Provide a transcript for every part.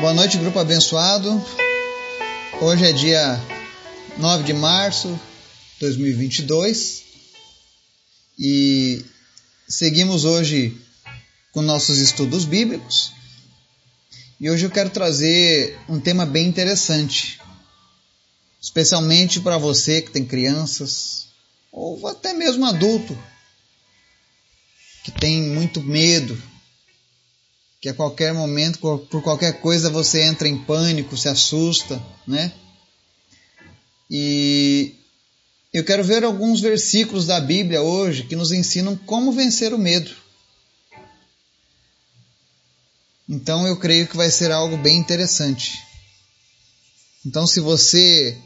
Boa noite, grupo abençoado. Hoje é dia 9 de março de 2022 e seguimos hoje com nossos estudos bíblicos. E hoje eu quero trazer um tema bem interessante, especialmente para você que tem crianças ou até mesmo adulto que tem muito medo que a qualquer momento, por qualquer coisa, você entra em pânico, se assusta, né? E eu quero ver alguns versículos da Bíblia hoje que nos ensinam como vencer o medo. Então eu creio que vai ser algo bem interessante. Então, se você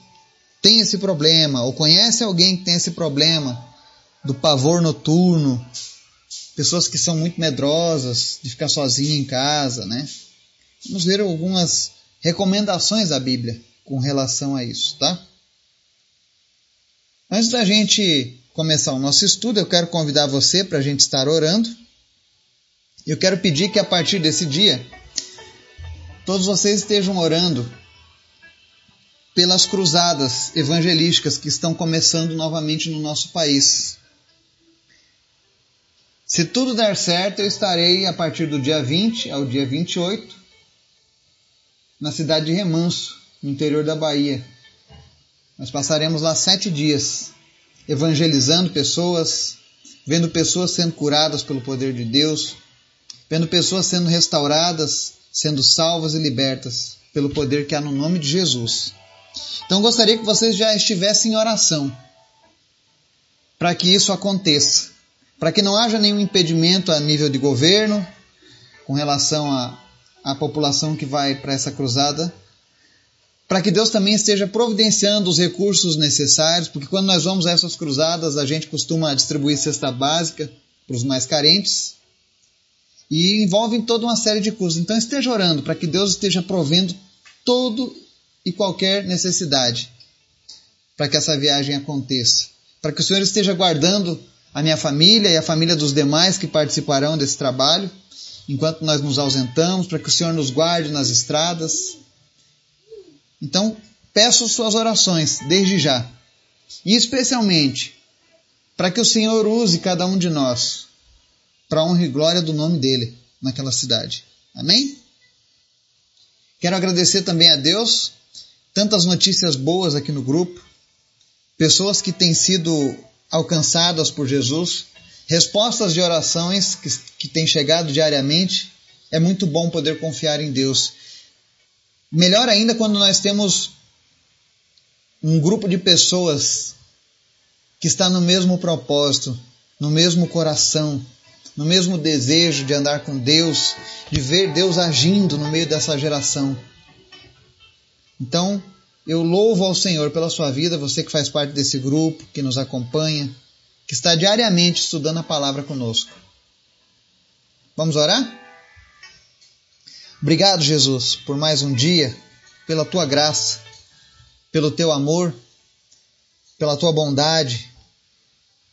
tem esse problema, ou conhece alguém que tem esse problema do pavor noturno, pessoas que são muito medrosas de ficar sozinha em casa, né? Vamos ver algumas recomendações da Bíblia com relação a isso, tá? Antes da gente começar o nosso estudo, eu quero convidar você para a gente estar orando. Eu quero pedir que a partir desse dia, todos vocês estejam orando pelas cruzadas evangelísticas que estão começando novamente no nosso país. Se tudo der certo, eu estarei a partir do dia 20 ao dia 28 na cidade de Remanso, no interior da Bahia. Nós passaremos lá sete dias evangelizando pessoas, vendo pessoas sendo curadas pelo poder de Deus, vendo pessoas sendo restauradas, sendo salvas e libertas pelo poder que há no nome de Jesus. Então gostaria que vocês já estivessem em oração para que isso aconteça para que não haja nenhum impedimento a nível de governo com relação à população que vai para essa cruzada, para que Deus também esteja providenciando os recursos necessários, porque quando nós vamos a essas cruzadas, a gente costuma distribuir cesta básica para os mais carentes e envolvem toda uma série de custos. Então esteja orando para que Deus esteja provendo todo e qualquer necessidade para que essa viagem aconteça, para que o Senhor esteja guardando a minha família e a família dos demais que participarão desse trabalho, enquanto nós nos ausentamos, para que o Senhor nos guarde nas estradas. Então, peço suas orações desde já, e especialmente para que o Senhor use cada um de nós para a honra e glória do nome dele naquela cidade. Amém? Quero agradecer também a Deus tantas notícias boas aqui no grupo, pessoas que têm sido alcançadas por Jesus, respostas de orações que, que têm chegado diariamente. É muito bom poder confiar em Deus. Melhor ainda quando nós temos um grupo de pessoas que está no mesmo propósito, no mesmo coração, no mesmo desejo de andar com Deus, de ver Deus agindo no meio dessa geração. Então, eu louvo ao Senhor pela sua vida, você que faz parte desse grupo, que nos acompanha, que está diariamente estudando a palavra conosco. Vamos orar? Obrigado, Jesus, por mais um dia, pela tua graça, pelo teu amor, pela tua bondade,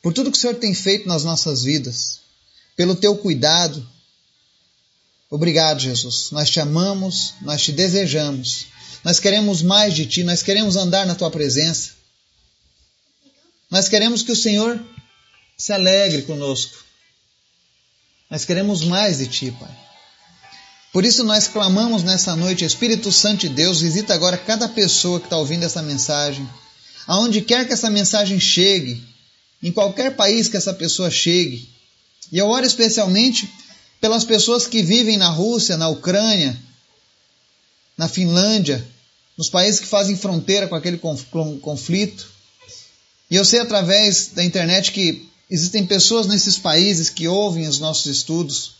por tudo que o Senhor tem feito nas nossas vidas, pelo teu cuidado. Obrigado, Jesus. Nós te amamos, nós te desejamos nós queremos mais de Ti, nós queremos andar na Tua presença. Nós queremos que o Senhor se alegre conosco. Nós queremos mais de Ti, Pai. Por isso nós clamamos nessa noite, Espírito Santo de Deus, visita agora cada pessoa que está ouvindo essa mensagem. Aonde quer que essa mensagem chegue, em qualquer país que essa pessoa chegue. E eu oro especialmente pelas pessoas que vivem na Rússia, na Ucrânia, na Finlândia, nos países que fazem fronteira com aquele conflito. E eu sei através da internet que existem pessoas nesses países que ouvem os nossos estudos.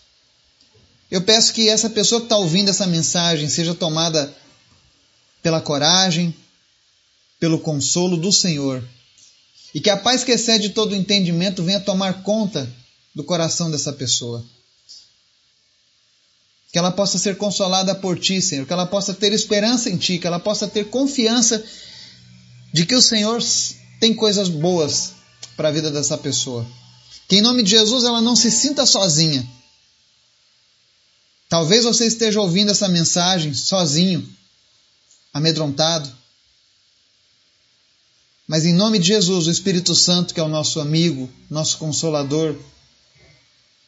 Eu peço que essa pessoa que está ouvindo essa mensagem seja tomada pela coragem, pelo consolo do Senhor. E que a paz que excede todo entendimento venha tomar conta do coração dessa pessoa que ela possa ser consolada por ti, Senhor, que ela possa ter esperança em ti, que ela possa ter confiança de que o Senhor tem coisas boas para a vida dessa pessoa. Que em nome de Jesus ela não se sinta sozinha. Talvez você esteja ouvindo essa mensagem sozinho, amedrontado. Mas em nome de Jesus, o Espírito Santo, que é o nosso amigo, nosso consolador,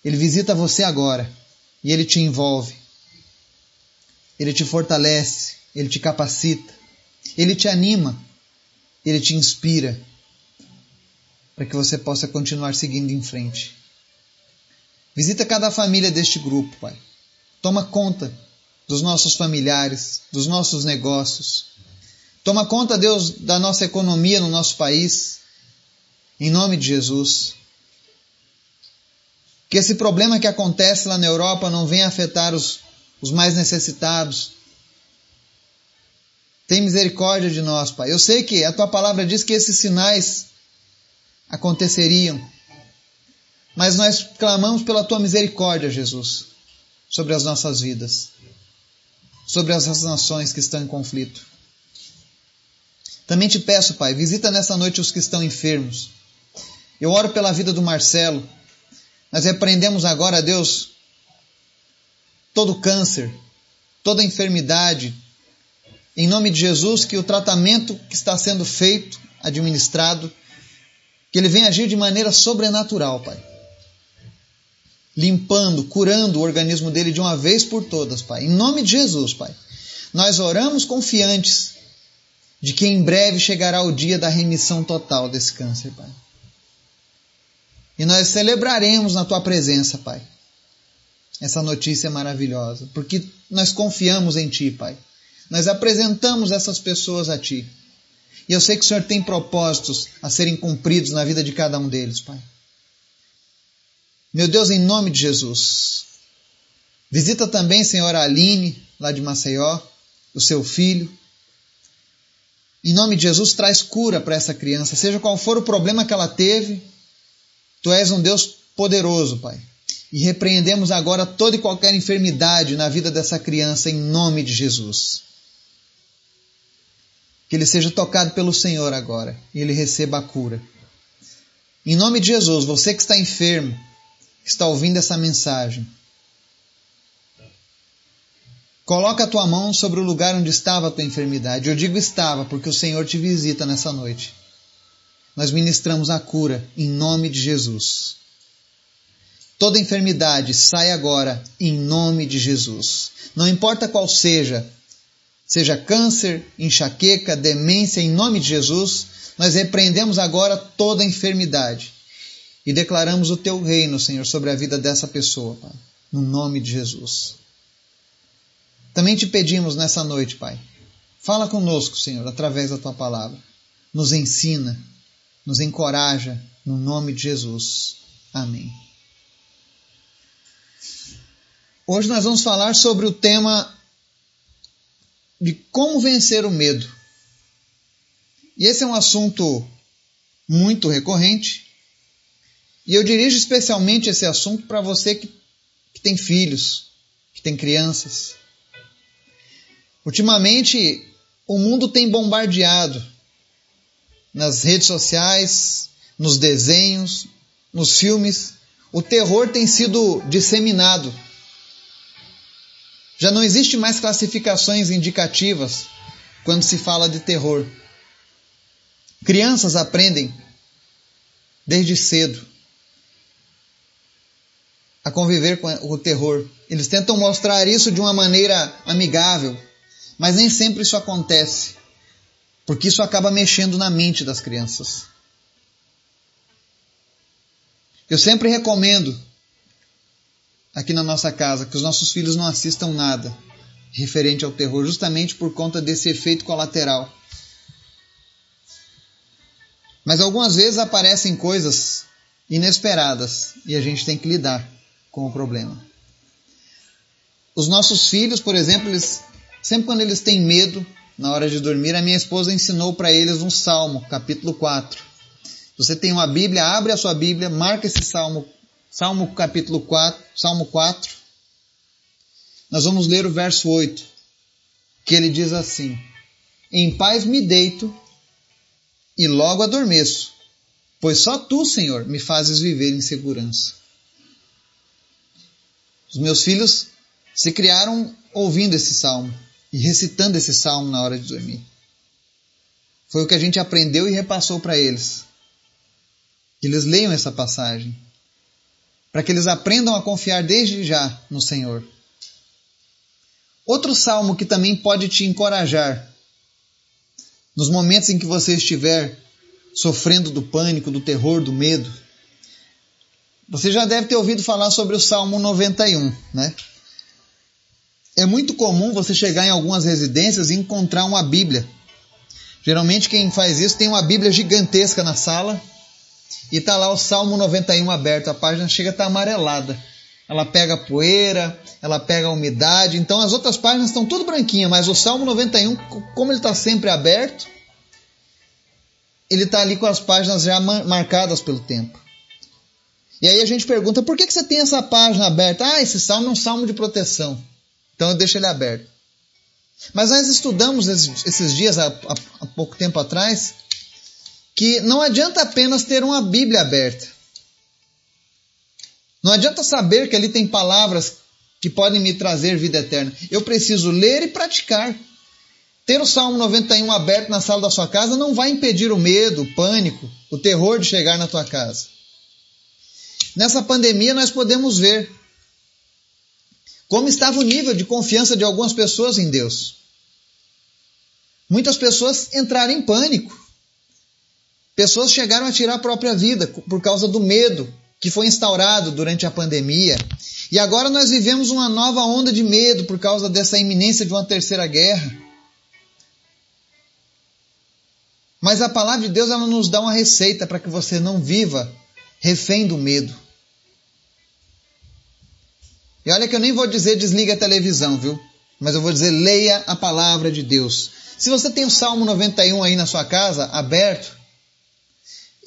ele visita você agora e ele te envolve. Ele te fortalece, ele te capacita, ele te anima, ele te inspira para que você possa continuar seguindo em frente. Visita cada família deste grupo, Pai. Toma conta dos nossos familiares, dos nossos negócios. Toma conta, Deus, da nossa economia no nosso país. Em nome de Jesus. Que esse problema que acontece lá na Europa não venha afetar os, os mais necessitados. Tem misericórdia de nós, Pai. Eu sei que a tua palavra diz que esses sinais aconteceriam. Mas nós clamamos pela tua misericórdia, Jesus, sobre as nossas vidas, sobre as nações que estão em conflito. Também te peço, Pai, visita nessa noite os que estão enfermos. Eu oro pela vida do Marcelo. Nós repreendemos agora, Deus, todo câncer, toda enfermidade. Em nome de Jesus, que o tratamento que está sendo feito, administrado, que ele venha agir de maneira sobrenatural, Pai. Limpando, curando o organismo dele de uma vez por todas, Pai. Em nome de Jesus, Pai. Nós oramos confiantes de que em breve chegará o dia da remissão total desse câncer, Pai. E nós celebraremos na tua presença, Pai, essa notícia maravilhosa, porque nós confiamos em Ti, Pai. Nós apresentamos essas pessoas a Ti. E eu sei que o Senhor tem propósitos a serem cumpridos na vida de cada um deles, Pai. Meu Deus, em nome de Jesus, visita também, Senhor, a Aline, lá de Maceió, o seu filho. Em nome de Jesus, traz cura para essa criança, seja qual for o problema que ela teve. Tu és um Deus poderoso, Pai. E repreendemos agora toda e qualquer enfermidade na vida dessa criança, em nome de Jesus que ele seja tocado pelo Senhor agora e ele receba a cura. Em nome de Jesus, você que está enfermo, que está ouvindo essa mensagem, coloca a tua mão sobre o lugar onde estava a tua enfermidade. Eu digo estava porque o Senhor te visita nessa noite. Nós ministramos a cura em nome de Jesus. Toda enfermidade sai agora em nome de Jesus. Não importa qual seja, seja câncer, enxaqueca, demência, em nome de Jesus, nós repreendemos agora toda enfermidade e declaramos o teu reino, Senhor, sobre a vida dessa pessoa, Pai, no nome de Jesus. Também te pedimos nessa noite, Pai, fala conosco, Senhor, através da tua palavra. Nos ensina, nos encoraja, no nome de Jesus. Amém. Hoje nós vamos falar sobre o tema de como vencer o medo. E esse é um assunto muito recorrente. E eu dirijo especialmente esse assunto para você que, que tem filhos, que tem crianças. Ultimamente, o mundo tem bombardeado nas redes sociais, nos desenhos, nos filmes. O terror tem sido disseminado já não existe mais classificações indicativas quando se fala de terror. Crianças aprendem desde cedo a conviver com o terror. Eles tentam mostrar isso de uma maneira amigável, mas nem sempre isso acontece, porque isso acaba mexendo na mente das crianças. Eu sempre recomendo aqui na nossa casa, que os nossos filhos não assistam nada referente ao terror, justamente por conta desse efeito colateral. Mas algumas vezes aparecem coisas inesperadas e a gente tem que lidar com o problema. Os nossos filhos, por exemplo, eles, sempre quando eles têm medo na hora de dormir, a minha esposa ensinou para eles um salmo, capítulo 4. Você tem uma Bíblia, abre a sua Bíblia, marca esse salmo Salmo capítulo 4, Salmo 4. Nós vamos ler o verso 8, que ele diz assim: Em paz me deito e logo adormeço, pois só tu, Senhor, me fazes viver em segurança. Os meus filhos se criaram ouvindo esse salmo e recitando esse salmo na hora de dormir. Foi o que a gente aprendeu e repassou para eles. Que eles leiam essa passagem. Para que eles aprendam a confiar desde já no Senhor. Outro salmo que também pode te encorajar nos momentos em que você estiver sofrendo do pânico, do terror, do medo. Você já deve ter ouvido falar sobre o Salmo 91, né? É muito comum você chegar em algumas residências e encontrar uma Bíblia. Geralmente quem faz isso tem uma Bíblia gigantesca na sala e tá lá o Salmo 91 aberto, a página chega a estar tá amarelada. Ela pega poeira, ela pega umidade, então as outras páginas estão tudo branquinhas, mas o Salmo 91, como ele está sempre aberto, ele está ali com as páginas já marcadas pelo tempo. E aí a gente pergunta, por que, que você tem essa página aberta? Ah, esse salmo é um salmo de proteção. Então eu deixo ele aberto. Mas nós estudamos esses, dias, há, há pouco tempo atrás, que não adianta apenas ter uma Bíblia aberta. Não adianta saber que ali tem palavras que podem me trazer vida eterna. Eu preciso ler e praticar. Ter o Salmo 91 aberto na sala da sua casa não vai impedir o medo, o pânico, o terror de chegar na tua casa. Nessa pandemia nós podemos ver como estava o nível de confiança de algumas pessoas em Deus. Muitas pessoas entraram em pânico. Pessoas chegaram a tirar a própria vida por causa do medo que foi instaurado durante a pandemia. E agora nós vivemos uma nova onda de medo por causa dessa iminência de uma terceira guerra. Mas a palavra de Deus ela nos dá uma receita para que você não viva refém do medo. E olha que eu nem vou dizer desliga a televisão, viu? Mas eu vou dizer leia a palavra de Deus. Se você tem o Salmo 91 aí na sua casa, aberto,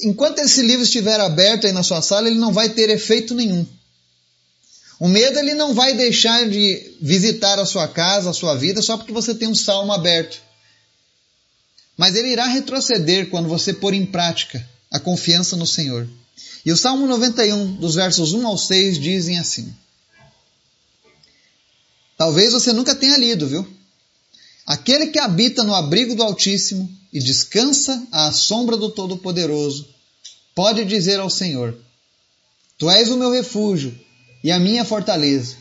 enquanto esse livro estiver aberto aí na sua sala, ele não vai ter efeito nenhum. O medo ele não vai deixar de visitar a sua casa, a sua vida, só porque você tem um salmo aberto. Mas ele irá retroceder quando você pôr em prática a confiança no Senhor. E o Salmo 91, dos versos 1 ao 6, dizem assim: Talvez você nunca tenha lido, viu? Aquele que habita no abrigo do Altíssimo e descansa à sombra do Todo-Poderoso, pode dizer ao Senhor: Tu és o meu refúgio e a minha fortaleza,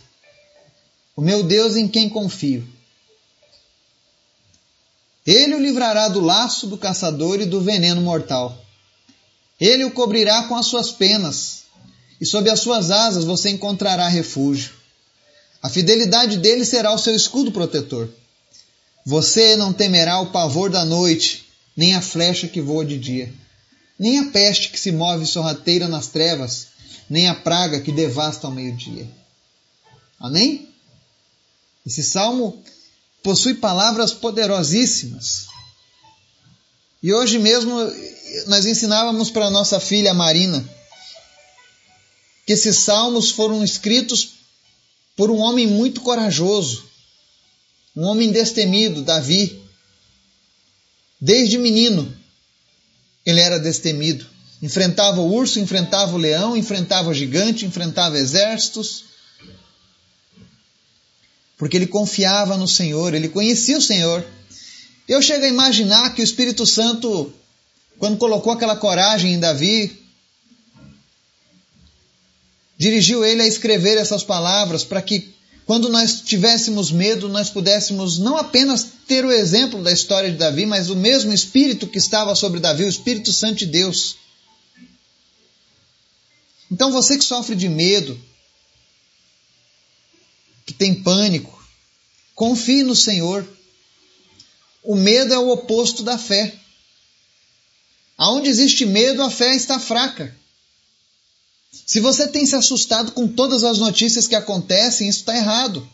o meu Deus em quem confio. Ele o livrará do laço do caçador e do veneno mortal. Ele o cobrirá com as suas penas, e sob as suas asas você encontrará refúgio. A fidelidade dele será o seu escudo protetor. Você não temerá o pavor da noite, nem a flecha que voa de dia, nem a peste que se move sorrateira nas trevas, nem a praga que devasta ao meio-dia. Amém? Esse salmo possui palavras poderosíssimas. E hoje mesmo nós ensinávamos para nossa filha Marina que esses salmos foram escritos por um homem muito corajoso, um homem destemido, Davi. Desde menino, ele era destemido. Enfrentava o urso, enfrentava o leão, enfrentava o gigante, enfrentava exércitos. Porque ele confiava no Senhor, ele conhecia o Senhor. Eu chego a imaginar que o Espírito Santo, quando colocou aquela coragem em Davi, dirigiu ele a escrever essas palavras para que, quando nós tivéssemos medo, nós pudéssemos não apenas ter o exemplo da história de Davi, mas o mesmo Espírito que estava sobre Davi, o Espírito Santo de Deus. Então você que sofre de medo, que tem pânico, confie no Senhor. O medo é o oposto da fé. Aonde existe medo, a fé está fraca. Se você tem se assustado com todas as notícias que acontecem, isso está errado.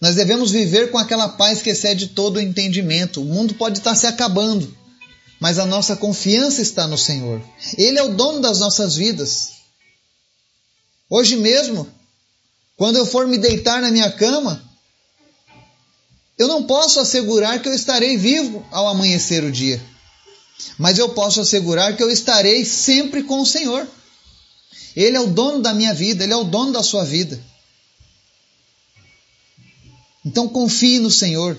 Nós devemos viver com aquela paz que excede todo o entendimento. O mundo pode estar se acabando, mas a nossa confiança está no Senhor. Ele é o dono das nossas vidas. Hoje mesmo, quando eu for me deitar na minha cama, eu não posso assegurar que eu estarei vivo ao amanhecer o dia mas eu posso assegurar que eu estarei sempre com o Senhor. Ele é o dono da minha vida, ele é o dono da sua vida. Então confie no Senhor.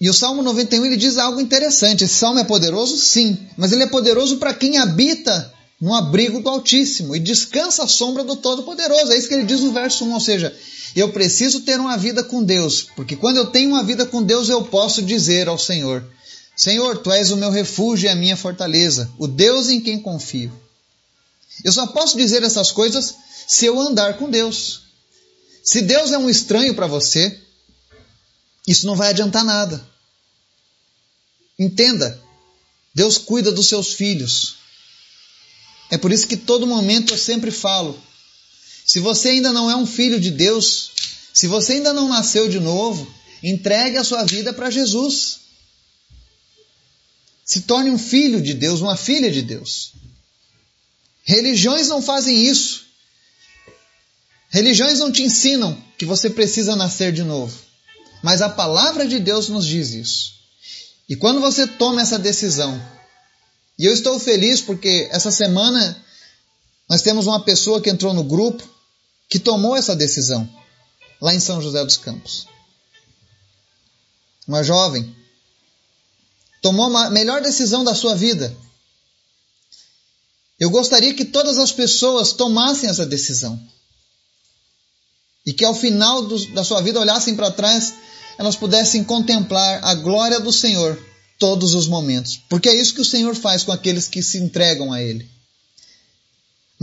E o Salmo 91 ele diz algo interessante. Esse salmo é poderoso? Sim, mas ele é poderoso para quem habita no abrigo do Altíssimo e descansa à sombra do Todo-Poderoso. É isso que ele diz no verso 1, ou seja, eu preciso ter uma vida com Deus, porque quando eu tenho uma vida com Deus, eu posso dizer ao Senhor: Senhor, tu és o meu refúgio e a minha fortaleza, o Deus em quem confio. Eu só posso dizer essas coisas se eu andar com Deus. Se Deus é um estranho para você, isso não vai adiantar nada. Entenda, Deus cuida dos seus filhos. É por isso que todo momento eu sempre falo: se você ainda não é um filho de Deus, se você ainda não nasceu de novo, entregue a sua vida para Jesus. Se torne um filho de Deus, uma filha de Deus. Religiões não fazem isso. Religiões não te ensinam que você precisa nascer de novo. Mas a palavra de Deus nos diz isso. E quando você toma essa decisão, e eu estou feliz porque essa semana nós temos uma pessoa que entrou no grupo que tomou essa decisão lá em São José dos Campos. Uma jovem tomou a melhor decisão da sua vida. Eu gostaria que todas as pessoas tomassem essa decisão. E que ao final do, da sua vida olhassem para trás elas pudessem contemplar a glória do Senhor todos os momentos. Porque é isso que o Senhor faz com aqueles que se entregam a Ele.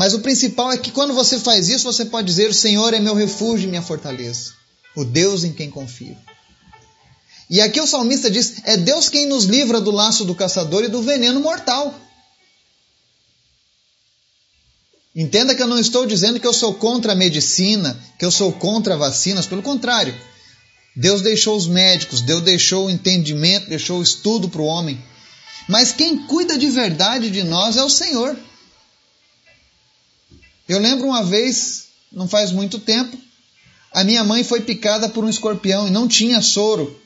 Mas o principal é que quando você faz isso, você pode dizer: O Senhor é meu refúgio e minha fortaleza, o Deus em quem confio. E aqui o salmista diz: É Deus quem nos livra do laço do caçador e do veneno mortal. Entenda que eu não estou dizendo que eu sou contra a medicina, que eu sou contra vacinas, pelo contrário. Deus deixou os médicos, Deus deixou o entendimento, deixou o estudo para o homem. Mas quem cuida de verdade de nós é o Senhor. Eu lembro uma vez, não faz muito tempo, a minha mãe foi picada por um escorpião e não tinha soro.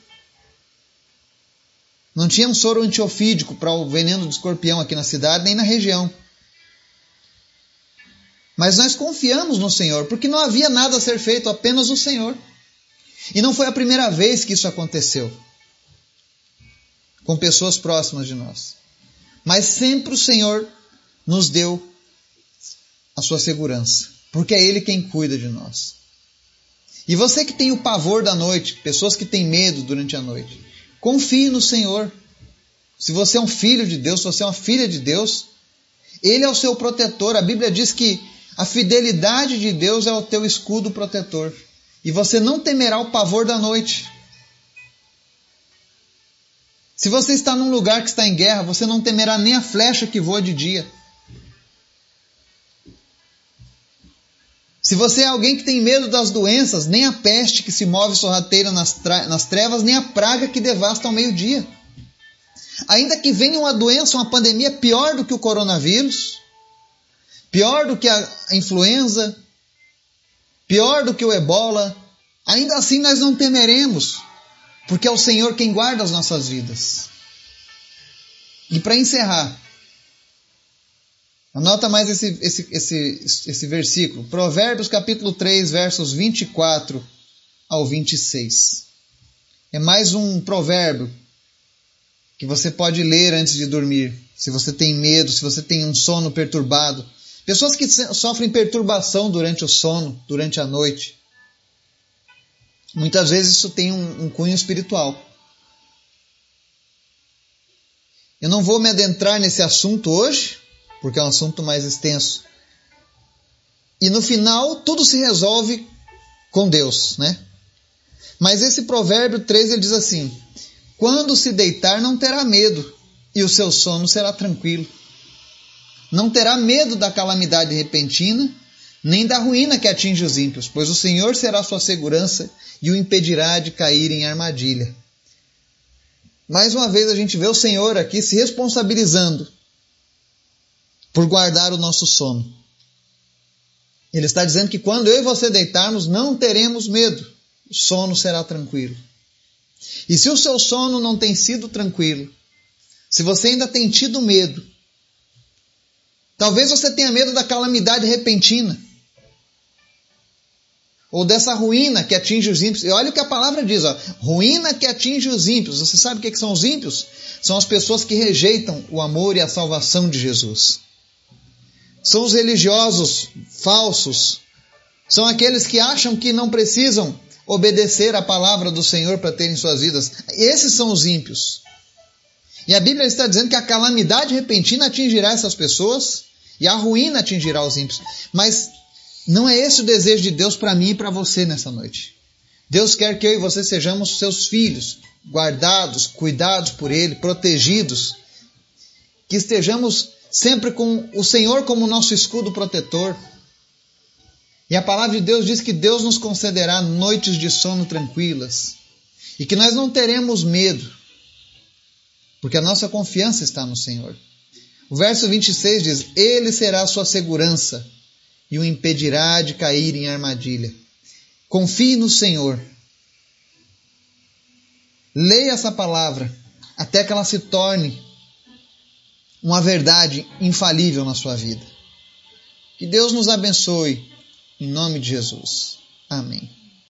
Não tinha um soro antiofídico para o veneno do escorpião aqui na cidade, nem na região. Mas nós confiamos no Senhor, porque não havia nada a ser feito, apenas o Senhor. E não foi a primeira vez que isso aconteceu com pessoas próximas de nós. Mas sempre o Senhor nos deu a sua segurança, porque é Ele quem cuida de nós. E você que tem o pavor da noite, pessoas que têm medo durante a noite, confie no Senhor. Se você é um filho de Deus, se você é uma filha de Deus, Ele é o seu protetor. A Bíblia diz que a fidelidade de Deus é o teu escudo protetor e você não temerá o pavor da noite. Se você está num lugar que está em guerra, você não temerá nem a flecha que voa de dia. Se você é alguém que tem medo das doenças, nem a peste que se move sorrateira nas, nas trevas, nem a praga que devasta ao meio-dia. Ainda que venha uma doença, uma pandemia pior do que o coronavírus, pior do que a influenza, pior do que o ebola, ainda assim nós não temeremos, porque é o Senhor quem guarda as nossas vidas. E para encerrar, anota mais esse, esse, esse, esse versículo, Provérbios capítulo 3, versos 24 ao 26. É mais um provérbio que você pode ler antes de dormir, se você tem medo, se você tem um sono perturbado. Pessoas que sofrem perturbação durante o sono, durante a noite. Muitas vezes isso tem um, um cunho espiritual. Eu não vou me adentrar nesse assunto hoje, porque é um assunto mais extenso. E no final, tudo se resolve com Deus, né? Mas esse provérbio 3 ele diz assim: Quando se deitar, não terá medo, e o seu sono será tranquilo. Não terá medo da calamidade repentina, nem da ruína que atinge os ímpios, pois o Senhor será sua segurança e o impedirá de cair em armadilha. Mais uma vez a gente vê o Senhor aqui se responsabilizando por guardar o nosso sono. Ele está dizendo que quando eu e você deitarmos, não teremos medo, o sono será tranquilo. E se o seu sono não tem sido tranquilo, se você ainda tem tido medo, Talvez você tenha medo da calamidade repentina. Ou dessa ruína que atinge os ímpios. E olha o que a palavra diz: ó, ruína que atinge os ímpios. Você sabe o que são os ímpios? São as pessoas que rejeitam o amor e a salvação de Jesus. São os religiosos falsos. São aqueles que acham que não precisam obedecer a palavra do Senhor para terem suas vidas. Esses são os ímpios. E a Bíblia está dizendo que a calamidade repentina atingirá essas pessoas e a ruína atingirá os ímpios. Mas não é esse o desejo de Deus para mim e para você nessa noite. Deus quer que eu e você sejamos seus filhos, guardados, cuidados por Ele, protegidos, que estejamos sempre com o Senhor como nosso escudo protetor. E a palavra de Deus diz que Deus nos concederá noites de sono tranquilas e que nós não teremos medo, porque a nossa confiança está no Senhor. O verso 26 diz: Ele será a sua segurança e o impedirá de cair em armadilha. Confie no Senhor. Leia essa palavra até que ela se torne uma verdade infalível na sua vida. Que Deus nos abençoe em nome de Jesus. Amém.